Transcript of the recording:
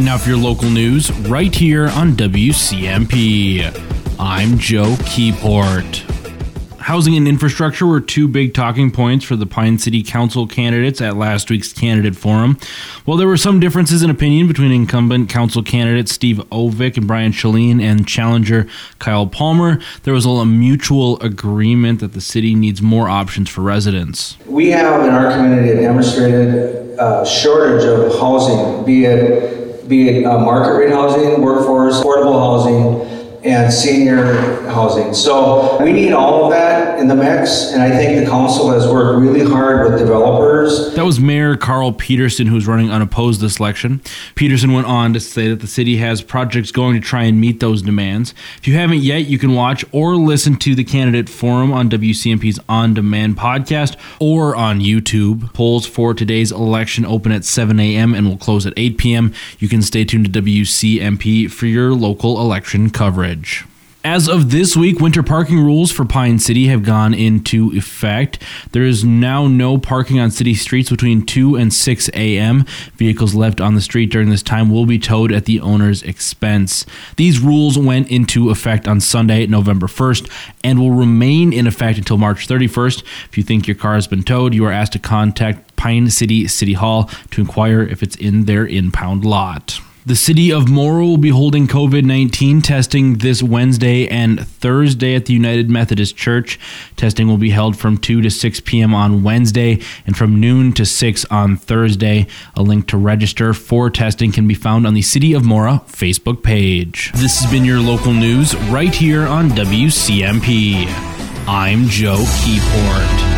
Now for your local news, right here on WCMP. I'm Joe Keyport. Housing and infrastructure were two big talking points for the Pine City Council candidates at last week's candidate forum. While there were some differences in opinion between incumbent council candidates Steve Ovick and Brian Chalene and challenger Kyle Palmer, there was a mutual agreement that the city needs more options for residents. We have in our community a demonstrated uh, shortage of housing, be it be it uh, market rate housing, workforce, affordable housing, and senior housing. So we need all of that in the mix, and I think the council has worked really hard with developers. That was Mayor Carl Peterson, who's running unopposed this election. Peterson went on to say that the city has projects going to try and meet those demands. If you haven't yet, you can watch or listen to the candidate forum on WCMP's On Demand podcast or on YouTube. Polls for today's election open at 7 a.m. and will close at 8 p.m. You can stay tuned to WCMP for your local election coverage. As of this week, winter parking rules for Pine City have gone into effect. There is now no parking on city streets between 2 and 6 a.m. Vehicles left on the street during this time will be towed at the owner's expense. These rules went into effect on Sunday, November 1st, and will remain in effect until March 31st. If you think your car has been towed, you are asked to contact Pine City City Hall to inquire if it's in their impound lot. The city of Mora will be holding COVID 19 testing this Wednesday and Thursday at the United Methodist Church. Testing will be held from 2 to 6 p.m. on Wednesday and from noon to 6 on Thursday. A link to register for testing can be found on the City of Mora Facebook page. This has been your local news right here on WCMP. I'm Joe Keyport.